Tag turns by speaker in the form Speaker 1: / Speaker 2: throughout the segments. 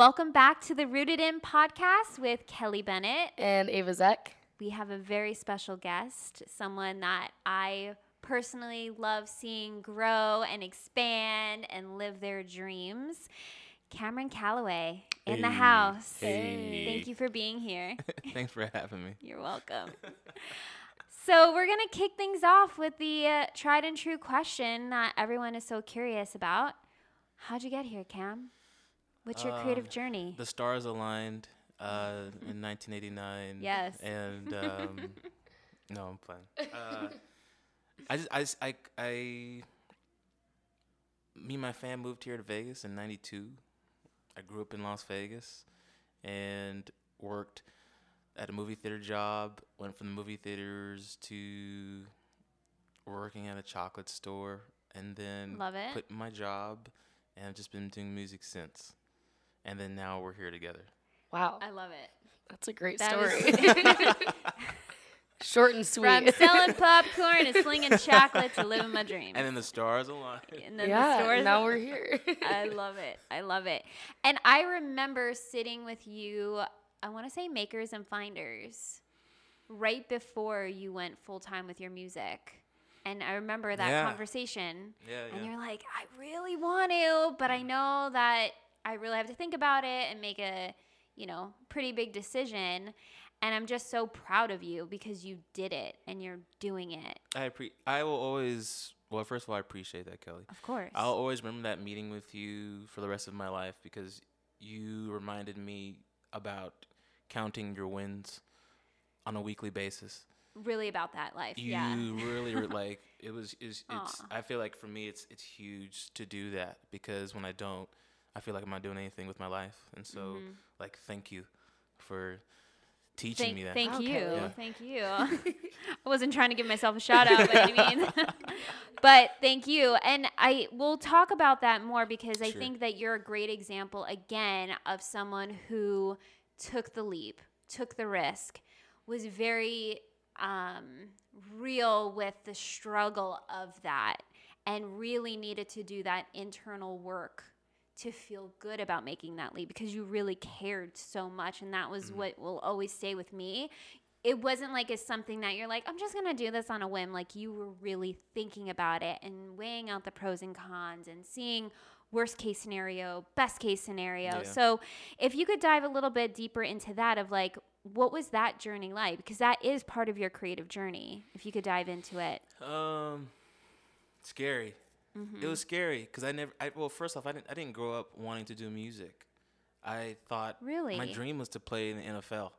Speaker 1: Welcome back to the Rooted In podcast with Kelly Bennett.
Speaker 2: And Ava Zek.
Speaker 1: We have a very special guest, someone that I personally love seeing grow and expand and live their dreams. Cameron Calloway in the house.
Speaker 3: hey.
Speaker 1: Thank you for being here.
Speaker 3: Thanks for having me.
Speaker 1: You're welcome. so, we're going to kick things off with the uh, tried and true question that everyone is so curious about. How'd you get here, Cam? What's your creative
Speaker 3: Um,
Speaker 1: journey?
Speaker 3: The stars aligned uh, in 1989.
Speaker 1: Yes.
Speaker 3: And um, no, I'm playing. Uh, I just, I, just- I, I, me and my fam moved here to Vegas in '92. I grew up in Las Vegas and worked at a movie theater job. Went from the movie theaters to working at a chocolate store, and then
Speaker 1: Love it.
Speaker 3: quit my job, and I've just been doing music since. And then now we're here together.
Speaker 2: Wow.
Speaker 1: I love it.
Speaker 2: That's a great
Speaker 1: That
Speaker 2: story. Short and sweet.
Speaker 1: From selling popcorn and slinging chocolate to living my dream.
Speaker 3: And then the stars align.
Speaker 1: And then
Speaker 2: yeah,
Speaker 1: the stores.
Speaker 2: now we're here.
Speaker 1: I love it. I love it. And I remember sitting with you, I want to say makers and finders, right before you went full time with your music. And I remember that
Speaker 3: Yeah.
Speaker 1: conversation.
Speaker 3: Yeah,
Speaker 1: And
Speaker 3: yeah.
Speaker 1: you're like, I really want to, but I know that I really have to think about it and make a, you know, pretty big decision. And I'm just so proud of you because you did it and you're doing it.
Speaker 3: I appre- I will always. Well, first of all, I appreciate that, Kelly.
Speaker 1: Of course.
Speaker 3: I'll always remember that meeting with you for the rest of my life because you reminded me about counting your wins on a weekly basis.
Speaker 1: really about that life.
Speaker 3: You
Speaker 1: yeah.
Speaker 3: really were like it was. Is it's.
Speaker 1: Aw.
Speaker 3: I feel like for me, it's it's huge to do that because when I don't, I feel like I'm not doing anything with my life, and so like thank you for teaching
Speaker 1: Thank,
Speaker 3: me that.
Speaker 1: thank
Speaker 2: Okay.
Speaker 1: you.
Speaker 3: Yeah.
Speaker 1: Thank you. I wasn't trying to give myself a shout out, but I mean, but thank you. And I will talk about that more because I think that you're a great example again of someone who took the leap, took the risk, was very um, real with the struggle of that, and really needed to do that internal work to feel good about making that leap because you really cared so much and that was what will always stay with me. It wasn't like it's something that you're like i'm just gonna do this on a whim. Like you were really thinking about it and weighing out the pros and cons and seeing worst case scenario best case scenario.
Speaker 3: Yeah.
Speaker 1: so if you could dive a little bit deeper into that of like what was that journey like? Because that is part of your creative journey if you could dive into it.
Speaker 3: Um, scary. It was scary because I never. I, well, first off, I didn't. I didn't grow up wanting to do music. I thought
Speaker 1: Really?
Speaker 3: my dream was to play in the NFL.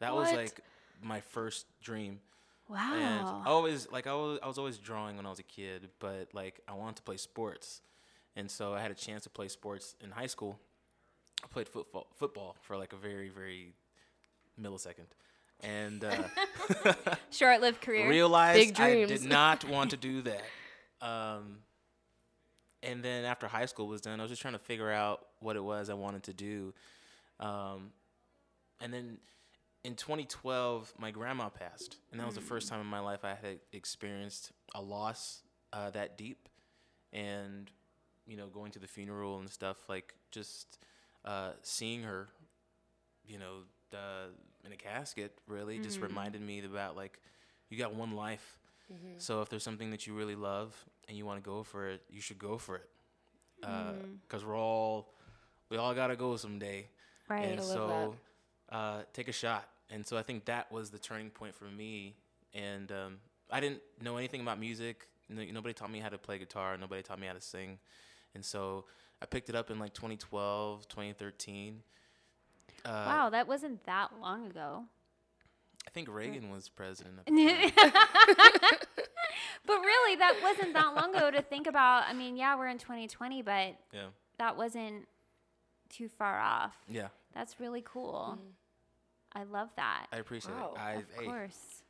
Speaker 3: That was like my first dream.
Speaker 1: wow
Speaker 3: And I always like I was I was always drawing when I was a kid, but like I wanted to play sports, and so I had a chance to play sports in high school. I played football football for like a very very millisecond, and uh,
Speaker 1: short-lived career
Speaker 3: realized
Speaker 2: Big
Speaker 3: I did not want to do that. Um, and then after high school was done, I was just trying to figure out what it was I wanted to do. Um, and then in 2012, my grandma passed, and that was the first time in my life I had experienced a loss uh, that deep. And you know, going to the funeral and stuff, like just uh, seeing her, you know, uh, in a casket, really just reminded me about like you got one life. So if there's something that you really love and you want to go for it, you should go for it. Because we're all, we all gotta go someday.
Speaker 1: right
Speaker 3: And
Speaker 2: I
Speaker 3: so, uh, take a shot. And so I think that was the turning point for me. And um, I didn't know anything about music. No, nobody taught me how to play guitar. Nobody taught me how to sing. And so I picked it up in like 2012, 2013. Uh,
Speaker 1: wow that wasn't that long ago
Speaker 3: I think Reagan was president. At the time.
Speaker 1: But really, that wasn't that long ago to think about. I mean, yeah, we're in 2020, but
Speaker 3: yeah.
Speaker 1: that wasn't too far off.
Speaker 3: Yeah.
Speaker 1: That's really cool. Mm. I love that.
Speaker 3: I appreciate
Speaker 2: Wow.
Speaker 3: it. I,
Speaker 1: of
Speaker 3: hey,
Speaker 1: course.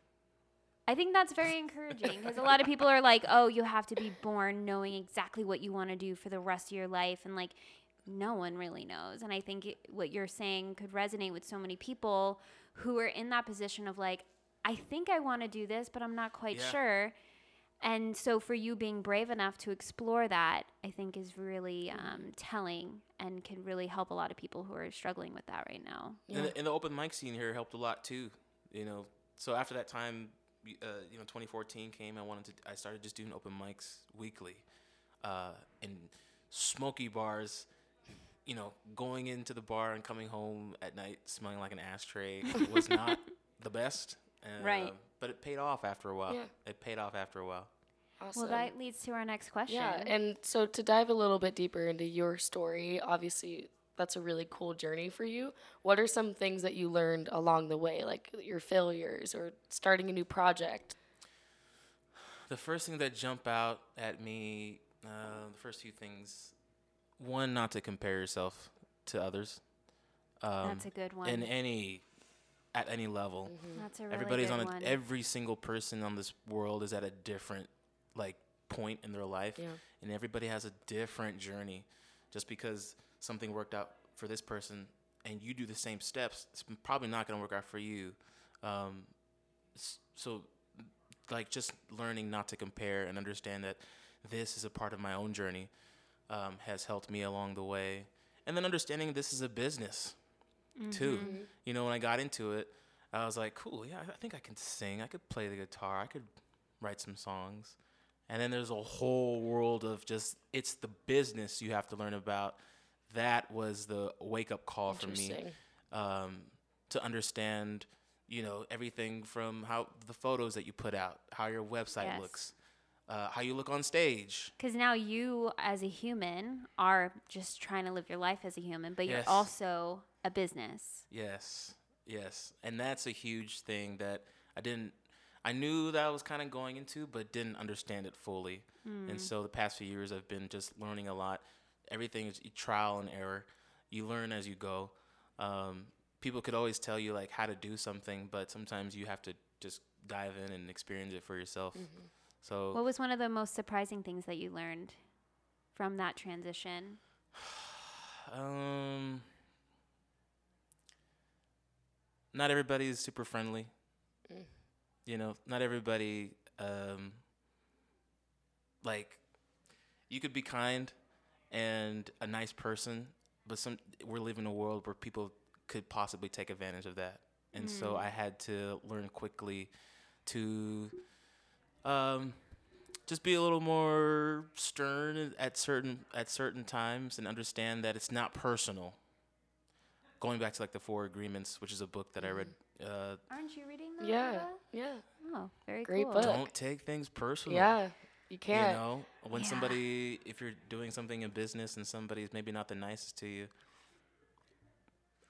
Speaker 1: I think that's very encouraging because a lot of people are like, oh, you have to be born knowing exactly what you want to do for the rest of your life. And like, no one really knows. And I think it, what you're saying could resonate with so many people who are in that position of like, I think I want to do this, but I'm not quite
Speaker 3: Yeah.
Speaker 1: sure. And so for you being brave enough to explore that, I think is really um, telling and can really help a lot of people who are struggling with that right now.
Speaker 2: Yeah.
Speaker 3: And, the, and the open mic scene here helped a lot too. You know, so after that time, uh, you know, 2014 came. I wanted to. I started just doing open mics weekly, uh, in smoky bars. You know, going into the bar and coming home at night smelling like an ashtray was not the best. Uh,
Speaker 1: Right.
Speaker 3: But it paid off after a while.
Speaker 2: Yeah.
Speaker 3: It paid off after a while.
Speaker 2: Awesome.
Speaker 1: Well, that leads to our next question.
Speaker 2: Yeah, and so to dive a little bit deeper into your story, obviously that's a really cool journey for you. What are some things that you learned along the way, like your failures or starting a new project?
Speaker 3: The first thing that jump out at me, uh, the first few things, one, not to compare yourself to others. Um,
Speaker 1: That's a good one.
Speaker 3: in any at any level.
Speaker 1: That's a really
Speaker 3: Everybody's
Speaker 1: good
Speaker 3: on a,
Speaker 1: one.
Speaker 3: every single person on this world is at a different like point in their life
Speaker 2: Yeah.
Speaker 3: and everybody has a different journey. Just because something worked out for this person and you do the same steps, it's probably not going to work out for you. Um, so like just learning not to compare and understand that this is a part of my own journey um, has helped me along the way. And then understanding this is a business too.
Speaker 1: Mm-hmm.
Speaker 3: You know, when I got into it, I was like, cool, yeah, I think I can sing. I could play the guitar. I could write some songs. And then there's a whole world of just, it's the business you have to learn about. That was the wake up call for me um, to understand, you know, everything from how the photos that you put out, how your website
Speaker 1: Yes.
Speaker 3: looks, uh, how you look on stage.
Speaker 1: Because now you, as a human, are just trying to live your life as a human, but you're also a business.
Speaker 3: Yes, yes, and that's a huge thing that I didn't. I knew that I was kind of going into, but didn't understand it fully. And so the past few years, I've been just learning a lot. Everything is trial and error. You learn as you go. Um, people could always tell you like how to do something, but sometimes you have to just dive in and experience it for yourself. So
Speaker 1: What was one of the most surprising things that you learned from that transition?
Speaker 3: Um, not everybody is super friendly. You know, not everybody. Um, like, you could be kind and a nice person, but some we're living in a world where people could possibly take advantage of that, and so I had to learn quickly to um, just be a little more stern at certain at certain times and understand that it's not personal. Going back to like the Four Agreements, which is a book that I read. Uh,
Speaker 1: Aren't you reading that?
Speaker 2: Yeah,
Speaker 1: Ava?
Speaker 2: yeah,
Speaker 1: Oh, very
Speaker 2: Great
Speaker 1: cool.
Speaker 2: book.
Speaker 3: don't take things personal.
Speaker 2: yeah. You
Speaker 3: You
Speaker 2: can't.
Speaker 3: You know, when
Speaker 1: Yeah.
Speaker 3: somebody, if you're doing something in business and somebody's maybe not the nicest to you,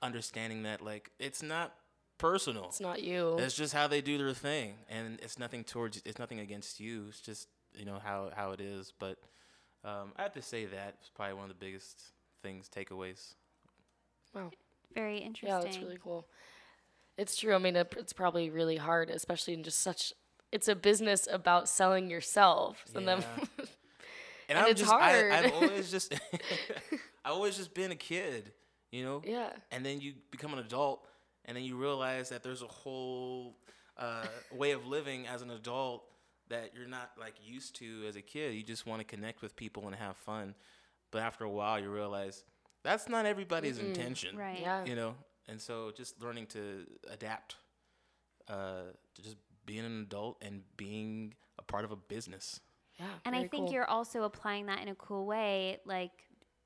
Speaker 3: understanding that like it's not personal.
Speaker 2: It's not you.
Speaker 3: It's just how they do their thing, and it's nothing towards. It's nothing against you. It's just you know how how it is. But um, I have to say that it's probably one of the biggest things takeaways.
Speaker 2: wow.
Speaker 1: Very interesting.
Speaker 2: Yeah, it's really cool. It's true. I mean, it's probably really hard, especially in just such. It's a business about selling yourself, and then
Speaker 3: Yeah.
Speaker 2: And
Speaker 3: I'm
Speaker 2: it's
Speaker 3: just, I,
Speaker 2: hard.
Speaker 3: I've always just, I've always just been a kid, you know.
Speaker 2: yeah,
Speaker 3: And then you become an adult, and then you realize that there's a whole uh, way of living as an adult that you're not like used to as a kid. You just want to connect with people and have fun, but after a while, you realize that's not everybody's intention,
Speaker 1: Right.
Speaker 2: yeah.
Speaker 3: You know. And so, just learning to adapt uh, to just being an adult and being a part of a business.
Speaker 2: yeah.
Speaker 1: And I think
Speaker 2: cool.
Speaker 1: you're also applying that in a cool way, like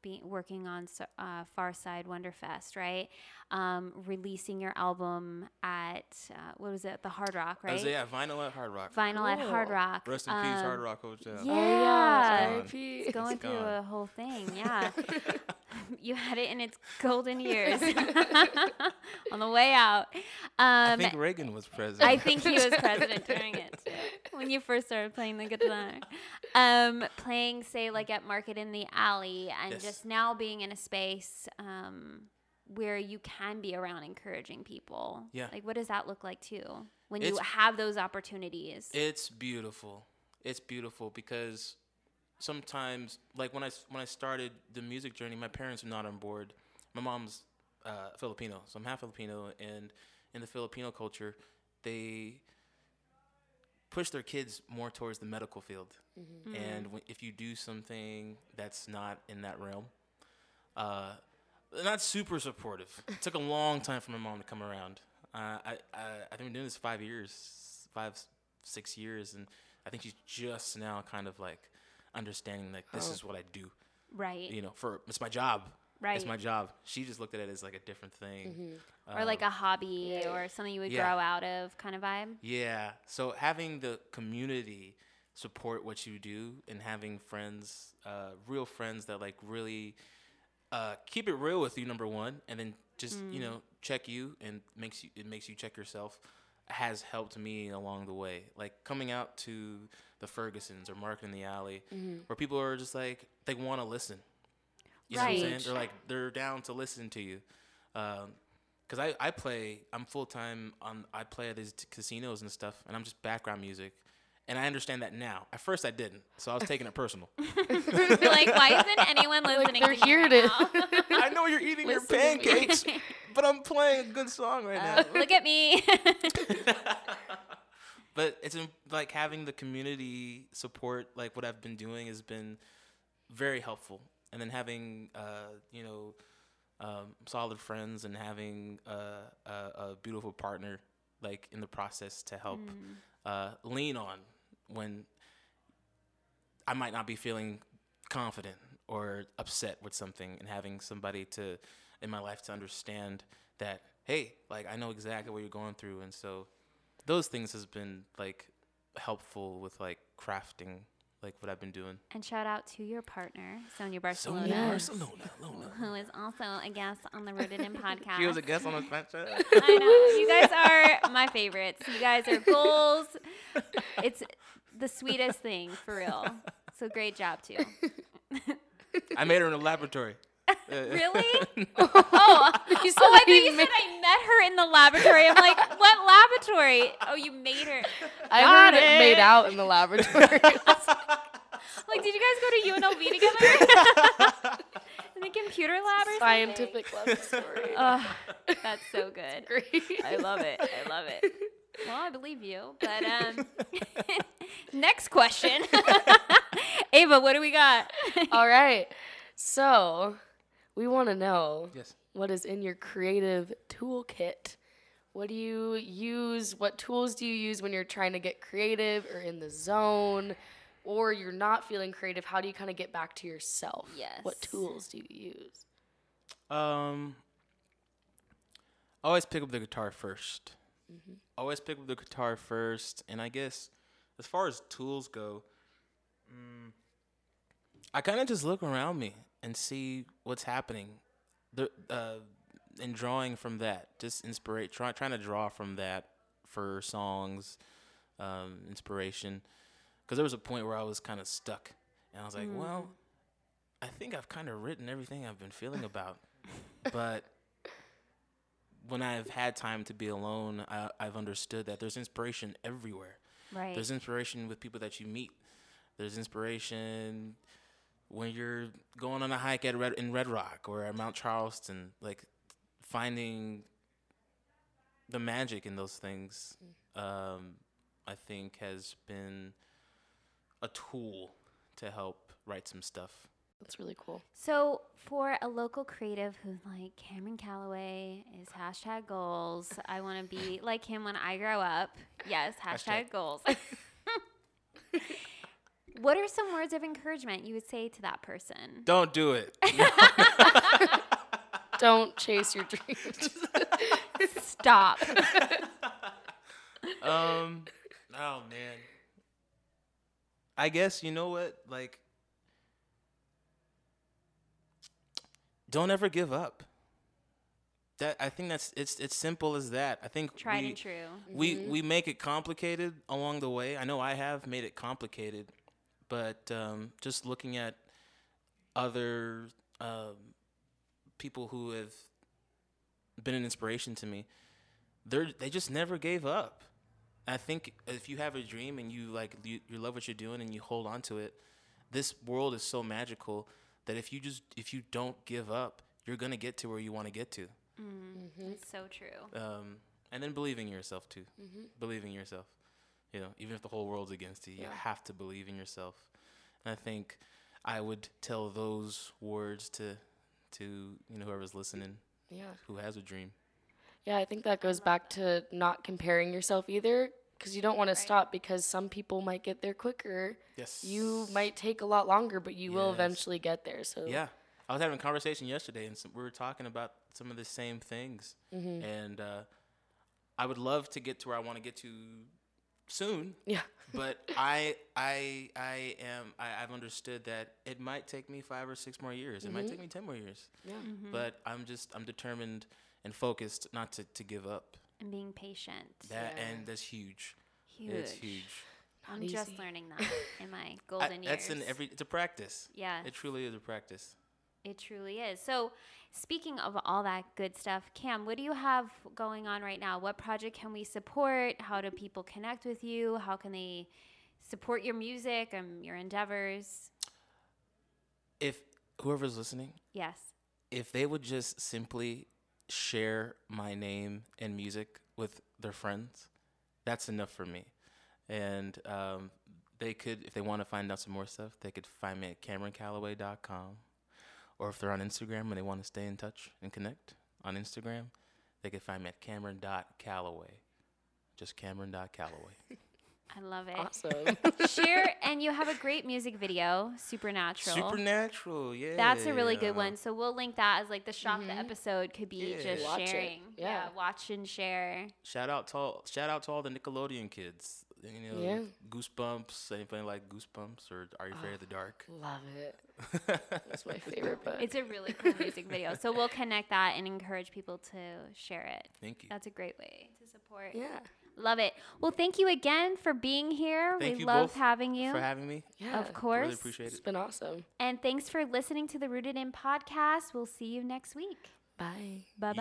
Speaker 1: being working on uh, Far Side Wonderfest, right? Um, releasing your album at uh, what was it, the Hard Rock, right?
Speaker 3: was, yeah, vinyl at Hard Rock.
Speaker 1: Vinyl at Hard Rock.
Speaker 3: Rest in peace,
Speaker 1: Um,
Speaker 3: Hard Rock Hotel.
Speaker 1: Yeah,
Speaker 2: Oh yeah,
Speaker 3: gone.
Speaker 2: R.I.P.
Speaker 1: it's going through
Speaker 3: gone.
Speaker 1: a whole thing. Yeah, you had it in its golden years on the way out.
Speaker 3: I
Speaker 1: Um,
Speaker 3: think Reagan was president.
Speaker 1: I think he was president during it too, when you first started playing the guitar. Um, playing, say, like at Market in the Alley, and
Speaker 3: Yes.
Speaker 1: just now being in a space um, where you can be around encouraging people.
Speaker 3: Yeah.
Speaker 1: Like, what does that look like too? When you have those opportunities.
Speaker 3: It's beautiful. It's beautiful because sometimes, like when I when I started the music journey, my parents were not on board. My mom's uh, Filipino, so I'm half Filipino, and in the Filipino culture, they push their kids more towards the medical field.
Speaker 2: Mm-hmm.
Speaker 3: And w- if you do something that's not in that realm, uh, they're not super supportive. it took a long time for my mom to come around. Uh, I, I I've been doing this five years, five six years, and I think she's just now kind of like understanding like this
Speaker 2: Oh.
Speaker 3: is what I do.
Speaker 1: Right.
Speaker 3: You know, for it's my job.
Speaker 1: right.
Speaker 3: It's my job. She just looked at it as like a different thing.
Speaker 1: or like
Speaker 3: Um,
Speaker 1: a hobby
Speaker 2: Yeah.
Speaker 1: or something you would
Speaker 3: Yeah.
Speaker 1: grow out of kind of vibe.
Speaker 3: Yeah. So having the community support what you do and having friends, uh, real friends that like really uh, keep it real with you, number one, and then just you know check you and makes you it makes you check yourself has helped me along the way. Like coming out to the Fergusons or Market in the Alley, where people are just like they want to listen. You know what I'm saying?
Speaker 1: Right.
Speaker 3: They're like they're down to listen to you. Um, Cause I, I play I'm full time on I play at these t- casinos and stuff and I'm just background music, and I understand that now. At first I didn't, so I was taking it personal.
Speaker 1: like, why isn't anyone listening?
Speaker 2: they're
Speaker 1: to me
Speaker 2: here
Speaker 1: right
Speaker 2: to-
Speaker 1: now?
Speaker 3: I know you're eating your
Speaker 2: Listen to me.
Speaker 3: pancakes, but I'm playing a good song right
Speaker 1: Uh,
Speaker 3: now.
Speaker 1: look at me.
Speaker 3: But it's im- like having the community support, like what I've been doing, has been very helpful. And then having, uh, you know, um, solid friends and having uh, a, a beautiful partner, like in the process to help uh, lean on when I might not be feeling confident or upset with something, and having somebody to in my life to understand that, hey, like I know exactly what you're going through, and so those things has been like helpful with like crafting like what I've been doing.
Speaker 1: and shout out to your partner, Sonia
Speaker 3: So
Speaker 1: Barcelona,
Speaker 2: Yes.
Speaker 3: Barcelona, Lona.
Speaker 1: who is also a guest on the Rooted in podcast.
Speaker 3: She was a guest on the Snapchat.
Speaker 1: I know. You guys are my favorites. You guys are goals. It's the sweetest thing, for real. So great job, too.
Speaker 3: I made her in the laboratory.
Speaker 1: Really? Oh,
Speaker 2: You said
Speaker 1: oh I
Speaker 2: that
Speaker 1: thought
Speaker 2: you
Speaker 1: you said I met her in the laboratory. I'm like, what laboratory? Oh, you made her.
Speaker 2: I
Speaker 1: Got
Speaker 2: heard it made out in the laboratory.
Speaker 1: Like, did you guys go to UNLV together? in the computer lab or something?
Speaker 2: Scientific laboratory.
Speaker 1: Oh, that's so good.
Speaker 2: Great.
Speaker 1: I love it. I love it. Well, I believe you. But um, next question, Ava, what do we got?
Speaker 2: All right. So, we want to know
Speaker 3: yes.
Speaker 2: what is in your creative toolkit. What do you use? What tools do you use when you're trying to get creative or in the zone or you're not feeling creative? How do you kind of get back to yourself?
Speaker 1: Yes.
Speaker 2: What tools do you use?
Speaker 3: Um, I always pick up the guitar 1st Always pick up the guitar first, and I guess as far as tools go, mm, I kind of just look around me and see what's happening. The uh, and drawing from that, just inspire, try, trying to draw from that for songs, um, inspiration. Because there was a point where I was kind of stuck, and I was like, well, I think I've kind of written everything I've been feeling about, but when I've had time to be alone, I, I've understood that there's inspiration everywhere.
Speaker 1: Right.
Speaker 3: There's inspiration with people that you meet. There's inspiration when you're going on a hike at Red, in Red Rock or at Mount Charleston, like finding the magic in those things. Um, I think has been a tool to help write some stuff.
Speaker 2: That's really cool.
Speaker 1: So, for a local creative who's like Cameron Calloway is hashtag goals, I want to be like him when I grow up. Yes, hashtag,
Speaker 3: Hashtag.
Speaker 1: goals. what are some words of encouragement you would say to that person?
Speaker 3: Don't do it.
Speaker 2: Don't chase your dreams.
Speaker 1: Stop.
Speaker 3: um oh man i guess you know what like don't ever give up that i think that's it's it's simple as that i think
Speaker 1: Tried
Speaker 3: we,
Speaker 1: and true.
Speaker 3: we we make it complicated along the way i know i have made it complicated but um, just looking at other um, people who have been an inspiration to me they're they just never gave up I think if you have a dream and you like you, you love what you're doing and you hold on to it, this world is so magical that if you just if you don't give up, you're gonna get to where you want to get to.
Speaker 1: It's so true.
Speaker 3: Um, and then believing in yourself too. Believing in yourself. You know, even if the whole world's against you, you have to believe in yourself. And I think I would tell those words to to you know whoever's listening
Speaker 2: Yeah.
Speaker 3: who has a dream.
Speaker 2: Yeah, I think that goes back to not comparing yourself either because you don't want to stop because some people might get there quicker.
Speaker 3: Yes.
Speaker 2: You might take a lot longer, but you will eventually get there. So
Speaker 3: Yeah. I was having a conversation yesterday, and some, we were talking about some of the same things.
Speaker 2: Mm-hmm.
Speaker 3: And uh, I would love to get to where I want to get to soon.
Speaker 2: Yeah.
Speaker 3: but I, I, I am. I, I've understood that it might take me five or six more years. It might mm-hmm. take me ten more years.
Speaker 2: Yeah. Mm-hmm.
Speaker 3: But I'm just. I'm determined and focused not to, to give up.
Speaker 1: And being patient.
Speaker 3: That
Speaker 2: Yeah.
Speaker 3: and that's huge.
Speaker 1: Huge.
Speaker 3: It's huge.
Speaker 1: I'm
Speaker 2: Not
Speaker 1: just learning that in my
Speaker 3: I-
Speaker 1: golden years.
Speaker 3: that's in every. It's a practice.
Speaker 1: Yeah.
Speaker 3: It truly is a practice.
Speaker 1: It truly is. So, speaking of all that good stuff, Cam, what do you have going on right now? What project can we support? How do people connect with you? How can they support your music and your endeavors?
Speaker 3: If whoever's listening,
Speaker 1: Yes.
Speaker 3: if they would just simply share my name and music with their friends, that's enough for me. And um, they could, if they want to find out some more stuff, they could find me at CameronCalloway.com. Or if they're on Instagram and they want to stay in touch and connect on Instagram, they can find me at Cameron.Calloway. Just Cameron.Calloway.
Speaker 1: I love it.
Speaker 2: Awesome.
Speaker 1: Share, and you have a great music video, Supernatural.
Speaker 3: Supernatural, yeah.
Speaker 1: That's a really good one. So we'll link that as like the shop.
Speaker 2: Mm-hmm.
Speaker 1: The episode could be
Speaker 3: Yeah.
Speaker 1: just
Speaker 2: Watch it.
Speaker 1: sharing.
Speaker 2: Yeah.
Speaker 1: watch and share.
Speaker 3: Shout out to all, shout out to all the Nickelodeon kids. You know,
Speaker 2: Yeah.
Speaker 3: Goosebumps. Anybody like Goosebumps or Are You Afraid of the ah, Dark?
Speaker 2: Love it. That's my favorite book.
Speaker 1: It's a really cool music video. So we'll connect that and encourage people to share it.
Speaker 3: Thank you.
Speaker 1: That's a great way to support.
Speaker 2: yeah.
Speaker 1: Love it. Well, thank you again for being here.
Speaker 3: Thank
Speaker 1: we
Speaker 3: you
Speaker 1: love
Speaker 3: both
Speaker 1: having you.
Speaker 3: for having me.
Speaker 2: Yeah.
Speaker 1: of course.
Speaker 3: Really appreciate it.
Speaker 2: It's been awesome.
Speaker 1: and thanks for listening to the Rooted In podcast. We'll see you next week.
Speaker 2: Bye.
Speaker 1: Bye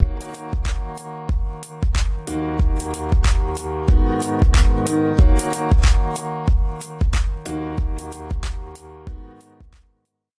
Speaker 1: bye.
Speaker 3: Thank you.